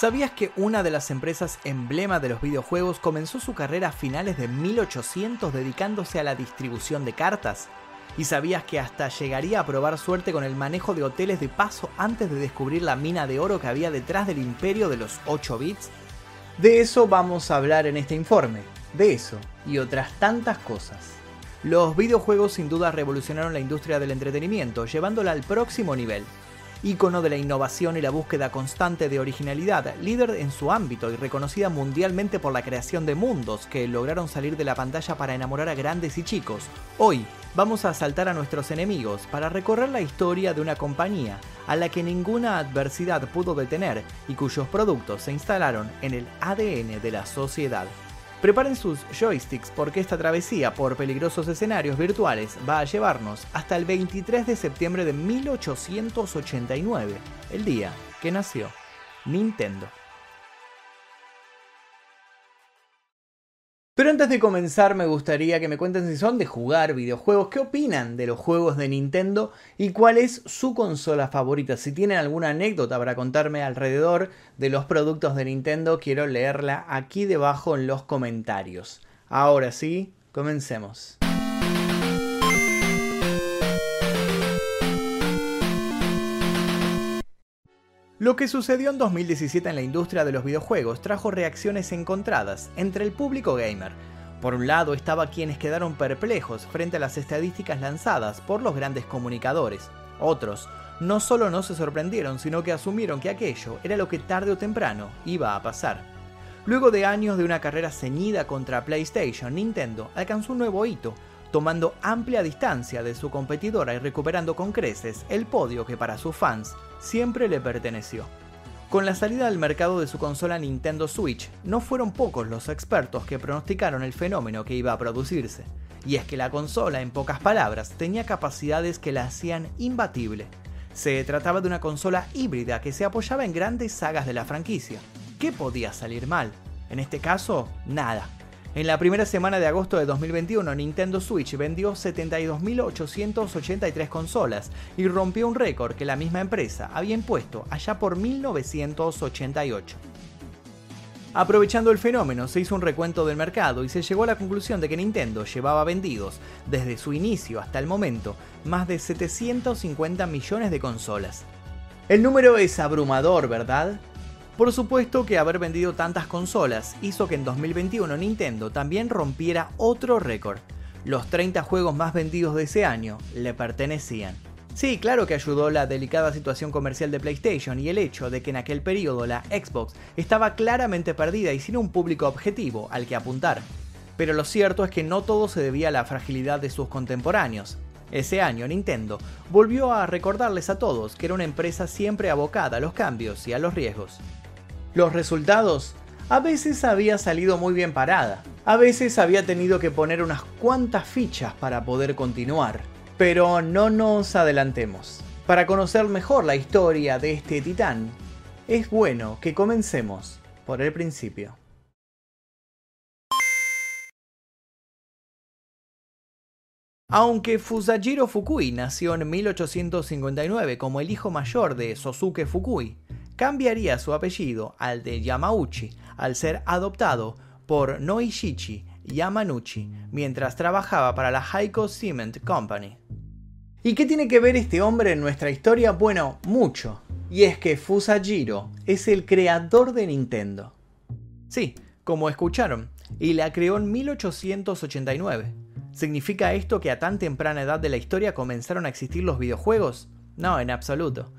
¿Sabías que una de las empresas emblema de los videojuegos comenzó su carrera a finales de 1800 dedicándose a la distribución de cartas? ¿Y sabías que hasta llegaría a probar suerte con el manejo de hoteles de paso antes de descubrir la mina de oro que había detrás del imperio de los 8 bits? De eso vamos a hablar en este informe, de eso y otras tantas cosas. Los videojuegos sin duda revolucionaron la industria del entretenimiento, llevándola al próximo nivel ícono de la innovación y la búsqueda constante de originalidad, líder en su ámbito y reconocida mundialmente por la creación de mundos que lograron salir de la pantalla para enamorar a grandes y chicos. Hoy vamos a asaltar a nuestros enemigos para recorrer la historia de una compañía a la que ninguna adversidad pudo detener y cuyos productos se instalaron en el ADN de la sociedad. Preparen sus joysticks porque esta travesía por peligrosos escenarios virtuales va a llevarnos hasta el 23 de septiembre de 1889, el día que nació Nintendo. Pero antes de comenzar me gustaría que me cuenten si son de jugar videojuegos, qué opinan de los juegos de Nintendo y cuál es su consola favorita. Si tienen alguna anécdota para contarme alrededor de los productos de Nintendo, quiero leerla aquí debajo en los comentarios. Ahora sí, comencemos. Lo que sucedió en 2017 en la industria de los videojuegos trajo reacciones encontradas entre el público gamer. Por un lado estaba quienes quedaron perplejos frente a las estadísticas lanzadas por los grandes comunicadores. Otros no solo no se sorprendieron, sino que asumieron que aquello era lo que tarde o temprano iba a pasar. Luego de años de una carrera ceñida contra PlayStation, Nintendo alcanzó un nuevo hito, tomando amplia distancia de su competidora y recuperando con creces el podio que para sus fans siempre le perteneció. Con la salida al mercado de su consola Nintendo Switch, no fueron pocos los expertos que pronosticaron el fenómeno que iba a producirse, y es que la consola, en pocas palabras, tenía capacidades que la hacían imbatible. Se trataba de una consola híbrida que se apoyaba en grandes sagas de la franquicia. ¿Qué podía salir mal? En este caso, nada. En la primera semana de agosto de 2021, Nintendo Switch vendió 72.883 consolas y rompió un récord que la misma empresa había impuesto allá por 1988. Aprovechando el fenómeno, se hizo un recuento del mercado y se llegó a la conclusión de que Nintendo llevaba vendidos, desde su inicio hasta el momento, más de 750 millones de consolas. El número es abrumador, ¿verdad? Por supuesto que haber vendido tantas consolas hizo que en 2021 Nintendo también rompiera otro récord. Los 30 juegos más vendidos de ese año le pertenecían. Sí, claro que ayudó la delicada situación comercial de PlayStation y el hecho de que en aquel periodo la Xbox estaba claramente perdida y sin un público objetivo al que apuntar. Pero lo cierto es que no todo se debía a la fragilidad de sus contemporáneos. Ese año Nintendo volvió a recordarles a todos que era una empresa siempre abocada a los cambios y a los riesgos. Los resultados a veces había salido muy bien parada, a veces había tenido que poner unas cuantas fichas para poder continuar. Pero no nos adelantemos. Para conocer mejor la historia de este titán, es bueno que comencemos por el principio. Aunque Fusajiro Fukui nació en 1859 como el hijo mayor de Sosuke Fukui, cambiaría su apellido al de Yamauchi al ser adoptado por Noishichi Yamanuchi mientras trabajaba para la Heiko Cement Company. ¿Y qué tiene que ver este hombre en nuestra historia? Bueno, mucho. Y es que Fusajiro es el creador de Nintendo. Sí, como escucharon, y la creó en 1889. ¿Significa esto que a tan temprana edad de la historia comenzaron a existir los videojuegos? No, en absoluto.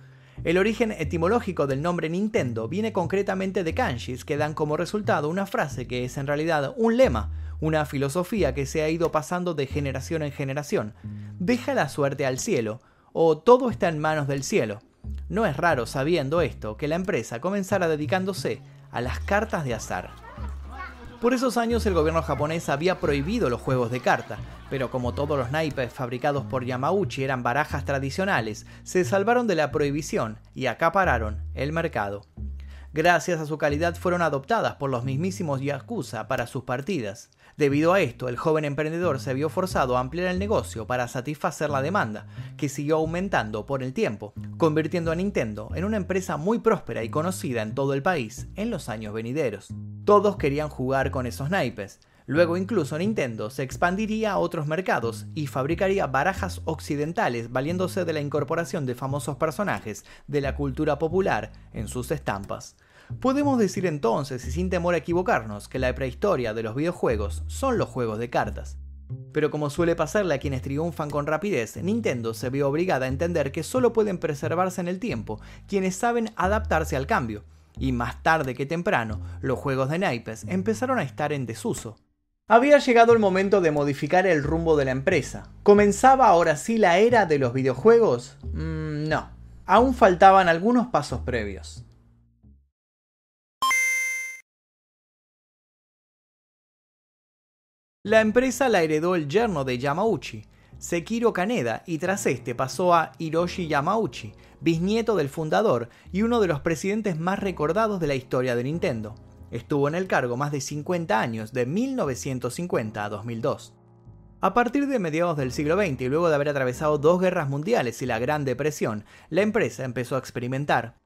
El origen etimológico del nombre Nintendo viene concretamente de kanjis que dan como resultado una frase que es en realidad un lema, una filosofía que se ha ido pasando de generación en generación. Deja la suerte al cielo, o todo está en manos del cielo. No es raro, sabiendo esto, que la empresa comenzara dedicándose a las cartas de azar. Por esos años el gobierno japonés había prohibido los juegos de carta, pero como todos los naipes fabricados por Yamauchi eran barajas tradicionales, se salvaron de la prohibición y acapararon el mercado. Gracias a su calidad fueron adoptadas por los mismísimos Yakuza para sus partidas. Debido a esto, el joven emprendedor se vio forzado a ampliar el negocio para satisfacer la demanda, que siguió aumentando por el tiempo, convirtiendo a Nintendo en una empresa muy próspera y conocida en todo el país en los años venideros. Todos querían jugar con esos naipes, Luego incluso Nintendo se expandiría a otros mercados y fabricaría barajas occidentales valiéndose de la incorporación de famosos personajes de la cultura popular en sus estampas. Podemos decir entonces, y sin temor a equivocarnos, que la prehistoria de los videojuegos son los juegos de cartas. Pero como suele pasarle a quienes triunfan con rapidez, Nintendo se vio obligada a entender que solo pueden preservarse en el tiempo quienes saben adaptarse al cambio, y más tarde que temprano, los juegos de naipes empezaron a estar en desuso. Había llegado el momento de modificar el rumbo de la empresa. ¿Comenzaba ahora sí la era de los videojuegos? Mm, no, aún faltaban algunos pasos previos. La empresa la heredó el yerno de Yamauchi, Sekiro Kaneda, y tras este pasó a Hiroshi Yamauchi, bisnieto del fundador y uno de los presidentes más recordados de la historia de Nintendo. Estuvo en el cargo más de 50 años, de 1950 a 2002. A partir de mediados del siglo XX y luego de haber atravesado dos guerras mundiales y la Gran Depresión, la empresa empezó a experimentar.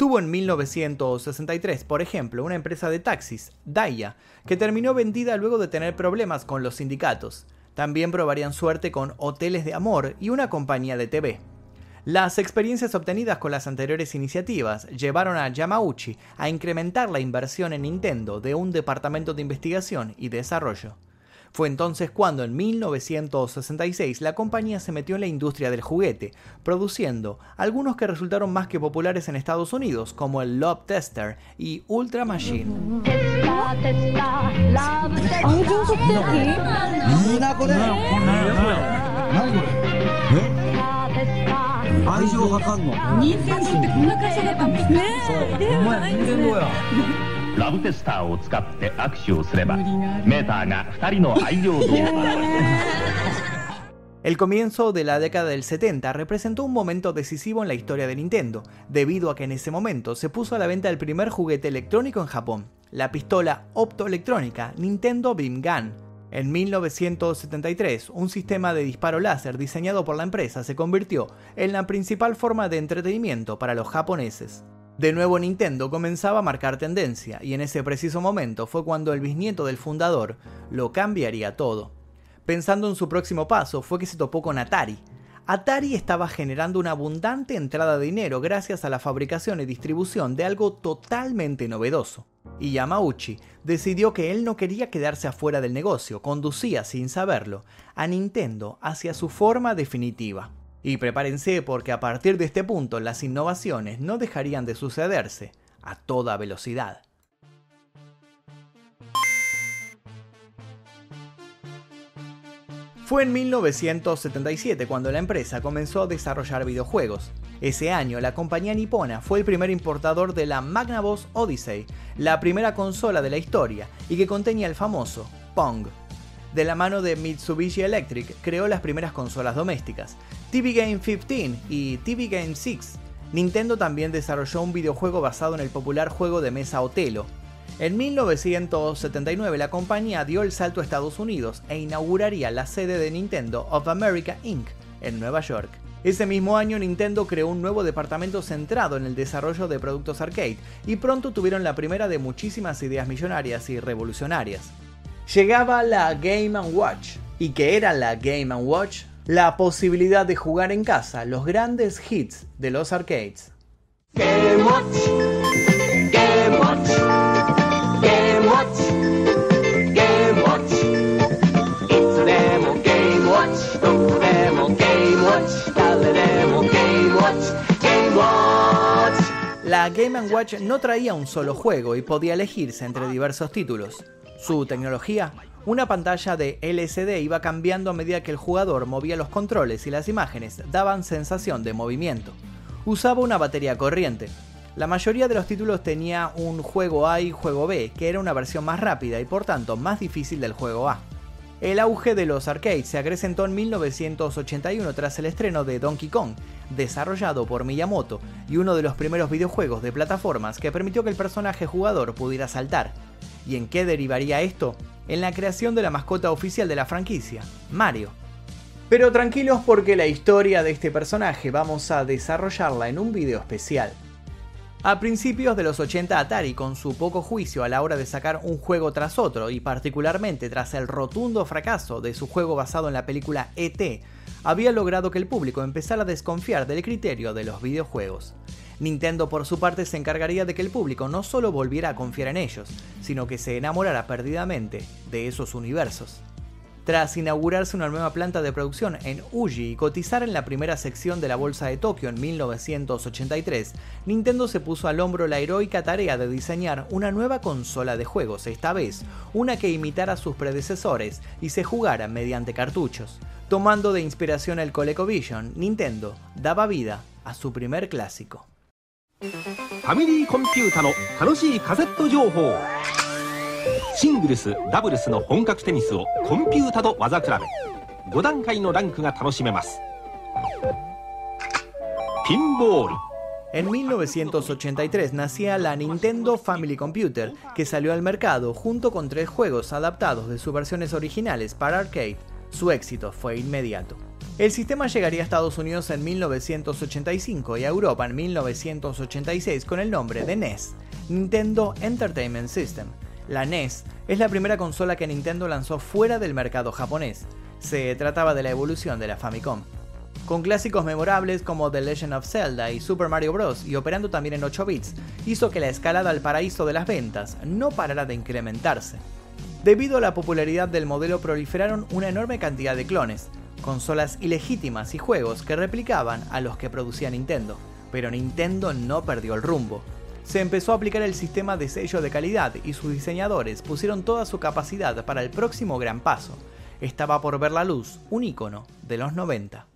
Tuvo en 1963, por ejemplo, una empresa de taxis, Daya, que terminó vendida luego de tener problemas con los sindicatos. También probarían suerte con hoteles de amor y una compañía de TV. Las experiencias obtenidas con las anteriores iniciativas llevaron a Yamauchi a incrementar la inversión en Nintendo de un departamento de investigación y desarrollo. Fue entonces cuando en 1966 la compañía se metió en la industria del juguete, produciendo algunos que resultaron más que populares en Estados Unidos, como el Love Tester y Ultra Machine. El comienzo de la década del 70 representó un momento decisivo en la historia de Nintendo, debido a que en ese momento se puso a la venta el primer juguete electrónico en Japón, la pistola optoelectrónica Nintendo Beam Gun, en 1973, un sistema de disparo láser diseñado por la empresa se convirtió en la principal forma de entretenimiento para los japoneses. De nuevo Nintendo comenzaba a marcar tendencia y en ese preciso momento fue cuando el bisnieto del fundador lo cambiaría todo. Pensando en su próximo paso fue que se topó con Atari, Atari estaba generando una abundante entrada de dinero gracias a la fabricación y distribución de algo totalmente novedoso. Y Yamauchi decidió que él no quería quedarse afuera del negocio, conducía sin saberlo a Nintendo hacia su forma definitiva. Y prepárense porque a partir de este punto las innovaciones no dejarían de sucederse a toda velocidad. Fue en 1977 cuando la empresa comenzó a desarrollar videojuegos. Ese año, la compañía nipona fue el primer importador de la Magnavox Odyssey, la primera consola de la historia, y que contenía el famoso Pong. De la mano de Mitsubishi Electric, creó las primeras consolas domésticas, TV Game 15 y TV Game 6. Nintendo también desarrolló un videojuego basado en el popular juego de mesa Otelo, en 1979 la compañía dio el salto a Estados Unidos e inauguraría la sede de Nintendo of America Inc. en Nueva York. Ese mismo año Nintendo creó un nuevo departamento centrado en el desarrollo de productos arcade y pronto tuvieron la primera de muchísimas ideas millonarias y revolucionarias. Llegaba la Game ⁇ Watch. ¿Y qué era la Game ⁇ Watch? La posibilidad de jugar en casa los grandes hits de los arcades. Game Watch. Game Watch. La Game Watch no traía un solo juego y podía elegirse entre diversos títulos. Su tecnología, una pantalla de LCD iba cambiando a medida que el jugador movía los controles y las imágenes daban sensación de movimiento. Usaba una batería corriente, la mayoría de los títulos tenía un juego A y juego B, que era una versión más rápida y por tanto más difícil del juego A. El auge de los arcades se acrecentó en 1981 tras el estreno de Donkey Kong, desarrollado por Miyamoto y uno de los primeros videojuegos de plataformas que permitió que el personaje jugador pudiera saltar. ¿Y en qué derivaría esto? En la creación de la mascota oficial de la franquicia, Mario. Pero tranquilos porque la historia de este personaje vamos a desarrollarla en un video especial. A principios de los 80 Atari, con su poco juicio a la hora de sacar un juego tras otro, y particularmente tras el rotundo fracaso de su juego basado en la película ET, había logrado que el público empezara a desconfiar del criterio de los videojuegos. Nintendo por su parte se encargaría de que el público no solo volviera a confiar en ellos, sino que se enamorara perdidamente de esos universos. Tras inaugurarse una nueva planta de producción en Uji y cotizar en la primera sección de la Bolsa de Tokio en 1983, Nintendo se puso al hombro la heroica tarea de diseñar una nueva consola de juegos, esta vez una que imitara a sus predecesores y se jugara mediante cartuchos. Tomando de inspiración el ColecoVision, Nintendo daba vida a su primer clásico. シングルスダブルスの本格テニスをコンピュータと技比べ5段階のランクが楽しめますピンボール En 1983 nacía la Nintendo Family Computer, que salió al mercado junto con tres juegos adaptados de sus versiones originales para arcade. Su éxito fue inmediato. El sistema llegaría a Estados Unidos en 1985 y a Europa en 1986 con el nombre de NES, Nintendo Entertainment System, la NES es la primera consola que Nintendo lanzó fuera del mercado japonés. Se trataba de la evolución de la Famicom. Con clásicos memorables como The Legend of Zelda y Super Mario Bros. y operando también en 8 bits, hizo que la escalada al paraíso de las ventas no parara de incrementarse. Debido a la popularidad del modelo proliferaron una enorme cantidad de clones, consolas ilegítimas y juegos que replicaban a los que producía Nintendo, pero Nintendo no perdió el rumbo se empezó a aplicar el sistema de sello de calidad y sus diseñadores pusieron toda su capacidad para el próximo gran paso. Estaba por ver la luz un icono de los 90.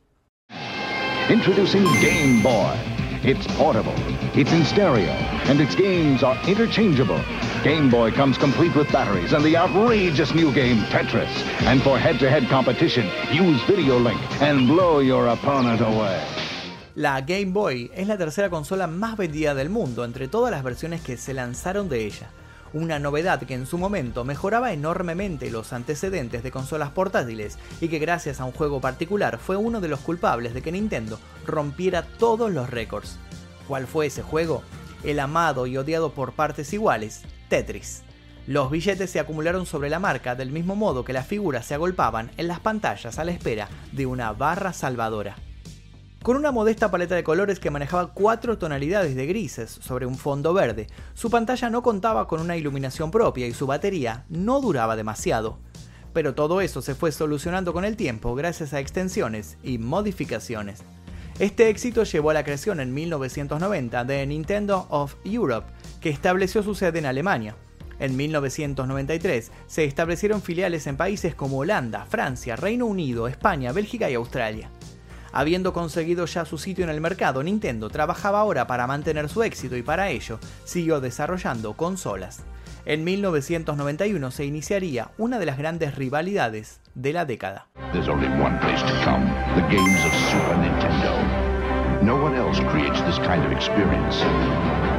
Introducing Game Boy. It's portable, it's in stereo, and its games are interchangeable. Game Boy comes complete with batteries and the outrageous new game Tetris. And for head-to-head -head competition, use Video Link and blow your opponent away. La Game Boy es la tercera consola más vendida del mundo entre todas las versiones que se lanzaron de ella. Una novedad que en su momento mejoraba enormemente los antecedentes de consolas portátiles y que gracias a un juego particular fue uno de los culpables de que Nintendo rompiera todos los récords. ¿Cuál fue ese juego? El amado y odiado por partes iguales, Tetris. Los billetes se acumularon sobre la marca del mismo modo que las figuras se agolpaban en las pantallas a la espera de una barra salvadora. Con una modesta paleta de colores que manejaba cuatro tonalidades de grises sobre un fondo verde, su pantalla no contaba con una iluminación propia y su batería no duraba demasiado. Pero todo eso se fue solucionando con el tiempo gracias a extensiones y modificaciones. Este éxito llevó a la creación en 1990 de Nintendo of Europe, que estableció su sede en Alemania. En 1993 se establecieron filiales en países como Holanda, Francia, Reino Unido, España, Bélgica y Australia. Habiendo conseguido ya su sitio en el mercado, Nintendo trabajaba ahora para mantener su éxito y para ello siguió desarrollando consolas. En 1991 se iniciaría una de las grandes rivalidades de la década. There's only one place to come, the games of Super Nintendo. No one else creates this kind of experience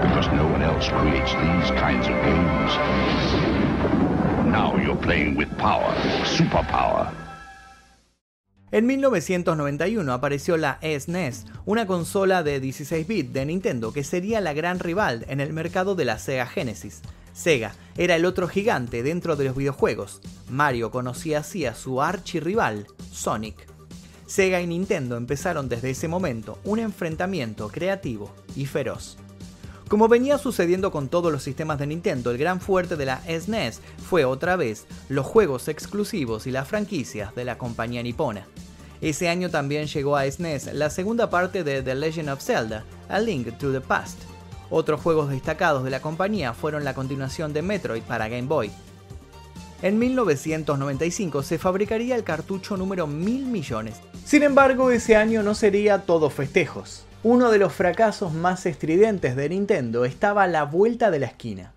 because no one else creates these kinds of games. Now you're playing with power, superpower. En 1991 apareció la SNES, una consola de 16 bits de Nintendo que sería la gran rival en el mercado de la Sega Genesis. Sega era el otro gigante dentro de los videojuegos. Mario conocía así a su archirrival, Sonic. Sega y Nintendo empezaron desde ese momento un enfrentamiento creativo y feroz. Como venía sucediendo con todos los sistemas de Nintendo, el gran fuerte de la SNES fue otra vez los juegos exclusivos y las franquicias de la compañía nipona. Ese año también llegó a SNES la segunda parte de The Legend of Zelda, A Link to the Past. Otros juegos destacados de la compañía fueron la continuación de Metroid para Game Boy. En 1995 se fabricaría el cartucho número 1000 millones. Sin embargo, ese año no sería todo festejos. Uno de los fracasos más estridentes de Nintendo estaba a la vuelta de la esquina.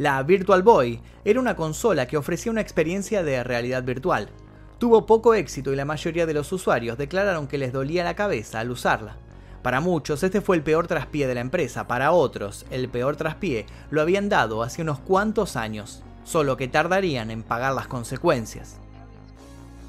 La Virtual Boy era una consola que ofrecía una experiencia de realidad virtual. Tuvo poco éxito y la mayoría de los usuarios declararon que les dolía la cabeza al usarla. Para muchos este fue el peor traspié de la empresa, para otros el peor traspié lo habían dado hace unos cuantos años, solo que tardarían en pagar las consecuencias.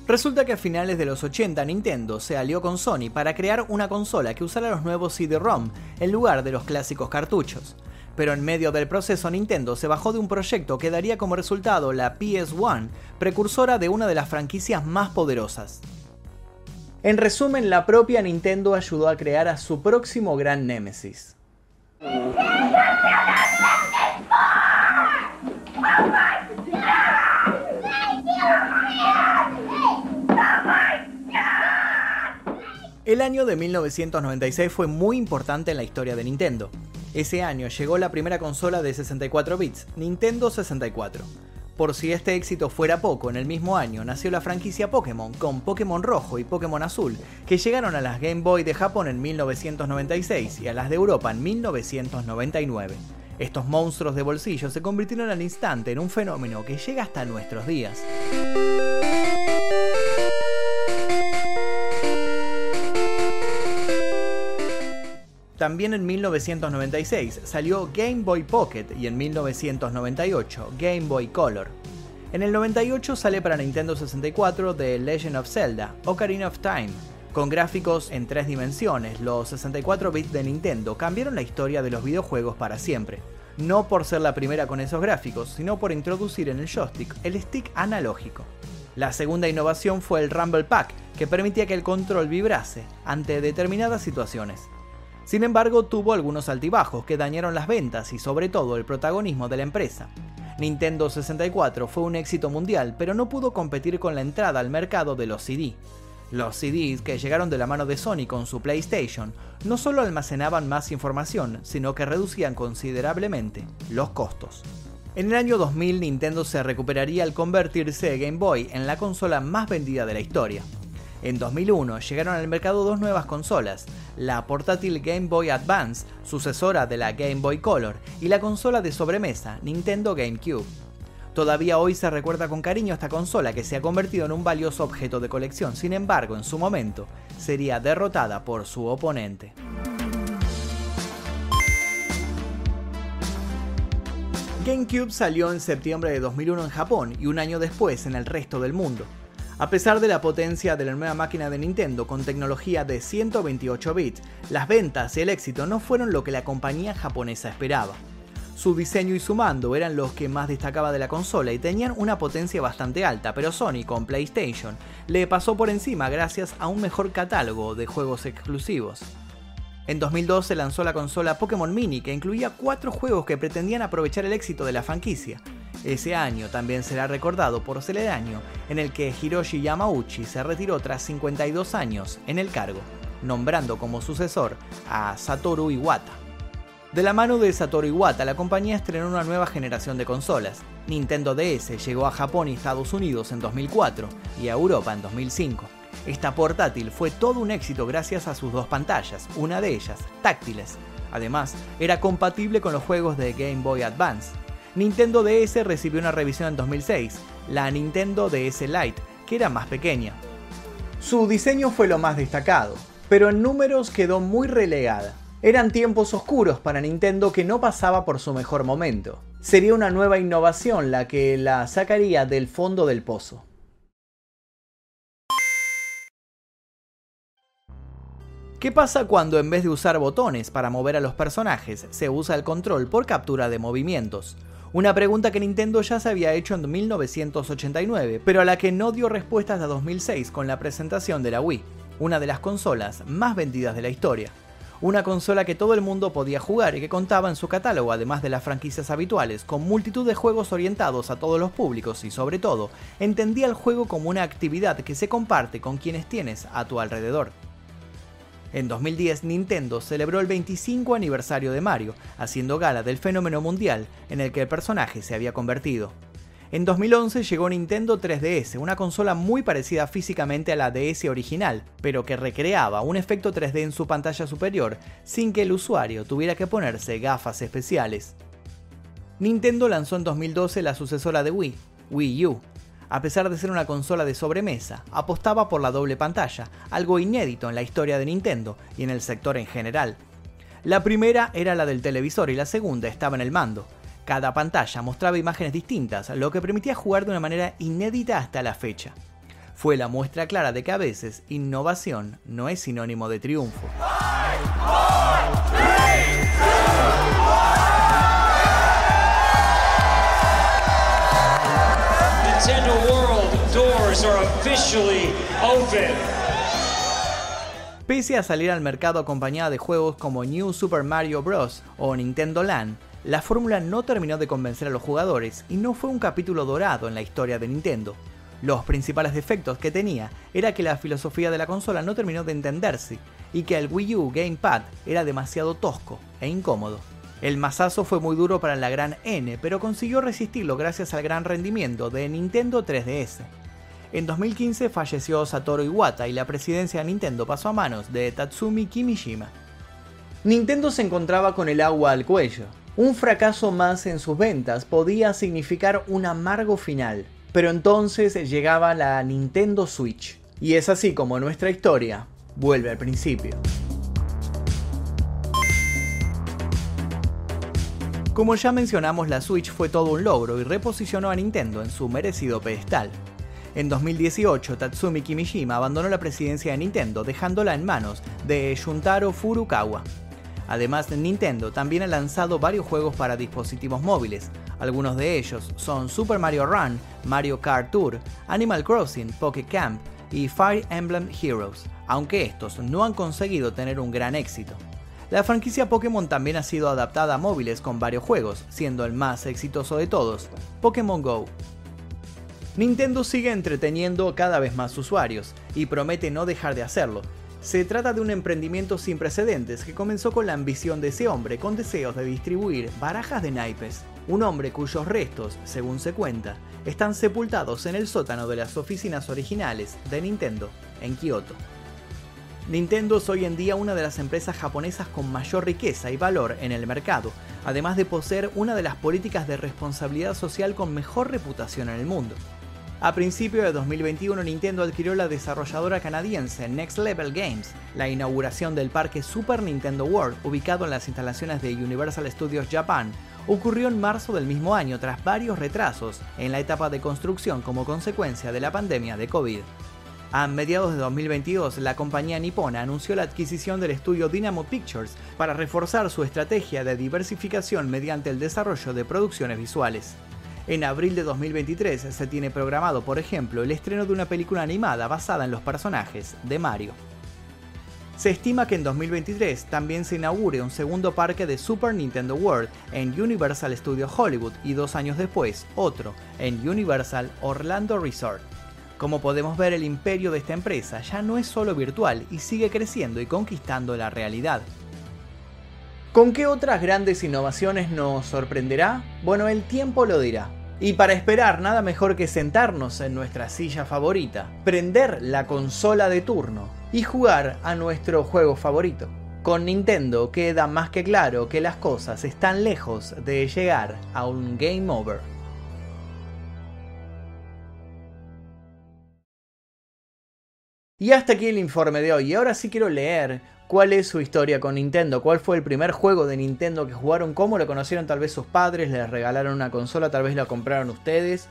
Resulta que a finales de los 80 Nintendo se alió con Sony para crear una consola que usara los nuevos CD-ROM en lugar de los clásicos cartuchos. Pero en medio del proceso Nintendo se bajó de un proyecto que daría como resultado la PS1, precursora de una de las franquicias más poderosas. En resumen, la propia Nintendo ayudó a crear a su próximo gran némesis. El año de 1996 fue muy importante en la historia de Nintendo. Ese año llegó la primera consola de 64 bits, Nintendo 64. Por si este éxito fuera poco, en el mismo año nació la franquicia Pokémon con Pokémon Rojo y Pokémon Azul, que llegaron a las Game Boy de Japón en 1996 y a las de Europa en 1999. Estos monstruos de bolsillo se convirtieron al instante en un fenómeno que llega hasta nuestros días. También en 1996 salió Game Boy Pocket y en 1998 Game Boy Color. En el 98 sale para Nintendo 64 The Legend of Zelda, Ocarina of Time. Con gráficos en tres dimensiones, los 64 bits de Nintendo cambiaron la historia de los videojuegos para siempre. No por ser la primera con esos gráficos, sino por introducir en el joystick el stick analógico. La segunda innovación fue el Rumble Pack, que permitía que el control vibrase ante determinadas situaciones. Sin embargo, tuvo algunos altibajos que dañaron las ventas y sobre todo el protagonismo de la empresa. Nintendo 64 fue un éxito mundial, pero no pudo competir con la entrada al mercado de los CD. Los CDs que llegaron de la mano de Sony con su PlayStation no solo almacenaban más información, sino que reducían considerablemente los costos. En el año 2000 Nintendo se recuperaría al convertirse Game Boy en la consola más vendida de la historia. En 2001 llegaron al mercado dos nuevas consolas, la portátil Game Boy Advance, sucesora de la Game Boy Color, y la consola de sobremesa Nintendo GameCube. Todavía hoy se recuerda con cariño esta consola que se ha convertido en un valioso objeto de colección, sin embargo en su momento sería derrotada por su oponente. GameCube salió en septiembre de 2001 en Japón y un año después en el resto del mundo. A pesar de la potencia de la nueva máquina de Nintendo con tecnología de 128 bits, las ventas y el éxito no fueron lo que la compañía japonesa esperaba. Su diseño y su mando eran los que más destacaba de la consola y tenían una potencia bastante alta, pero Sony con PlayStation le pasó por encima gracias a un mejor catálogo de juegos exclusivos. En 2012 lanzó la consola Pokémon Mini que incluía cuatro juegos que pretendían aprovechar el éxito de la franquicia, ese año también será recordado por ser el año en el que Hiroshi Yamauchi se retiró tras 52 años en el cargo, nombrando como sucesor a Satoru Iwata. De la mano de Satoru Iwata, la compañía estrenó una nueva generación de consolas. Nintendo DS llegó a Japón y Estados Unidos en 2004 y a Europa en 2005. Esta portátil fue todo un éxito gracias a sus dos pantallas, una de ellas táctiles. Además, era compatible con los juegos de Game Boy Advance, Nintendo DS recibió una revisión en 2006, la Nintendo DS Lite, que era más pequeña. Su diseño fue lo más destacado, pero en números quedó muy relegada. Eran tiempos oscuros para Nintendo que no pasaba por su mejor momento. Sería una nueva innovación la que la sacaría del fondo del pozo. ¿Qué pasa cuando en vez de usar botones para mover a los personajes, se usa el control por captura de movimientos? Una pregunta que Nintendo ya se había hecho en 1989, pero a la que no dio respuesta hasta 2006 con la presentación de la Wii, una de las consolas más vendidas de la historia. Una consola que todo el mundo podía jugar y que contaba en su catálogo, además de las franquicias habituales, con multitud de juegos orientados a todos los públicos y sobre todo, entendía el juego como una actividad que se comparte con quienes tienes a tu alrededor. En 2010 Nintendo celebró el 25 aniversario de Mario, haciendo gala del fenómeno mundial en el que el personaje se había convertido. En 2011 llegó Nintendo 3DS, una consola muy parecida físicamente a la DS original, pero que recreaba un efecto 3D en su pantalla superior sin que el usuario tuviera que ponerse gafas especiales. Nintendo lanzó en 2012 la sucesora de Wii, Wii U. A pesar de ser una consola de sobremesa, apostaba por la doble pantalla, algo inédito en la historia de Nintendo y en el sector en general. La primera era la del televisor y la segunda estaba en el mando. Cada pantalla mostraba imágenes distintas, lo que permitía jugar de una manera inédita hasta la fecha. Fue la muestra clara de que a veces innovación no es sinónimo de triunfo. Nintendo World doors are officially open. Pese a salir al mercado acompañada de juegos como New Super Mario Bros. o Nintendo Land, la fórmula no terminó de convencer a los jugadores y no fue un capítulo dorado en la historia de Nintendo. Los principales defectos que tenía era que la filosofía de la consola no terminó de entenderse y que el Wii U Gamepad era demasiado tosco e incómodo. El masazo fue muy duro para la gran N, pero consiguió resistirlo gracias al gran rendimiento de Nintendo 3DS. En 2015 falleció Satoru Iwata y la presidencia de Nintendo pasó a manos de Tatsumi Kimishima. Nintendo se encontraba con el agua al cuello. Un fracaso más en sus ventas podía significar un amargo final, pero entonces llegaba la Nintendo Switch. Y es así como nuestra historia vuelve al principio. Como ya mencionamos, la Switch fue todo un logro y reposicionó a Nintendo en su merecido pedestal. En 2018, Tatsumi Kimishima abandonó la presidencia de Nintendo, dejándola en manos de Shuntaro Furukawa. Además, Nintendo también ha lanzado varios juegos para dispositivos móviles. Algunos de ellos son Super Mario Run, Mario Kart Tour, Animal Crossing, Poké Camp y Fire Emblem Heroes, aunque estos no han conseguido tener un gran éxito. La franquicia Pokémon también ha sido adaptada a móviles con varios juegos, siendo el más exitoso de todos, Pokémon Go. Nintendo sigue entreteniendo cada vez más usuarios y promete no dejar de hacerlo. Se trata de un emprendimiento sin precedentes que comenzó con la ambición de ese hombre con deseos de distribuir barajas de naipes, un hombre cuyos restos, según se cuenta, están sepultados en el sótano de las oficinas originales de Nintendo en Kioto. Nintendo es hoy en día una de las empresas japonesas con mayor riqueza y valor en el mercado, además de poseer una de las políticas de responsabilidad social con mejor reputación en el mundo. A principios de 2021 Nintendo adquirió la desarrolladora canadiense Next Level Games. La inauguración del parque Super Nintendo World, ubicado en las instalaciones de Universal Studios Japan, ocurrió en marzo del mismo año tras varios retrasos en la etapa de construcción como consecuencia de la pandemia de COVID. A mediados de 2022, la compañía nipona anunció la adquisición del estudio Dynamo Pictures para reforzar su estrategia de diversificación mediante el desarrollo de producciones visuales. En abril de 2023 se tiene programado, por ejemplo, el estreno de una película animada basada en los personajes de Mario. Se estima que en 2023 también se inaugure un segundo parque de Super Nintendo World en Universal Studios Hollywood y dos años después otro en Universal Orlando Resort. Como podemos ver, el imperio de esta empresa ya no es solo virtual y sigue creciendo y conquistando la realidad. ¿Con qué otras grandes innovaciones nos sorprenderá? Bueno, el tiempo lo dirá. Y para esperar, nada mejor que sentarnos en nuestra silla favorita, prender la consola de turno y jugar a nuestro juego favorito. Con Nintendo queda más que claro que las cosas están lejos de llegar a un game over. Y hasta aquí el informe de hoy. Y ahora sí quiero leer cuál es su historia con Nintendo, cuál fue el primer juego de Nintendo que jugaron, cómo lo conocieron tal vez sus padres, les regalaron una consola, tal vez la compraron ustedes.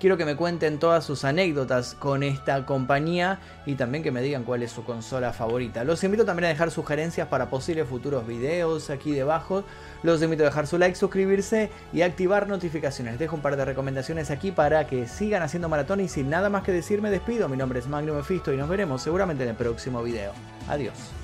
Quiero que me cuenten todas sus anécdotas con esta compañía y también que me digan cuál es su consola favorita. Los invito también a dejar sugerencias para posibles futuros videos aquí debajo. Los invito a dejar su like, suscribirse y activar notificaciones. Dejo un par de recomendaciones aquí para que sigan haciendo maratón y sin nada más que decir me despido. Mi nombre es Magnum Mephisto y nos veremos seguramente en el próximo video. Adiós.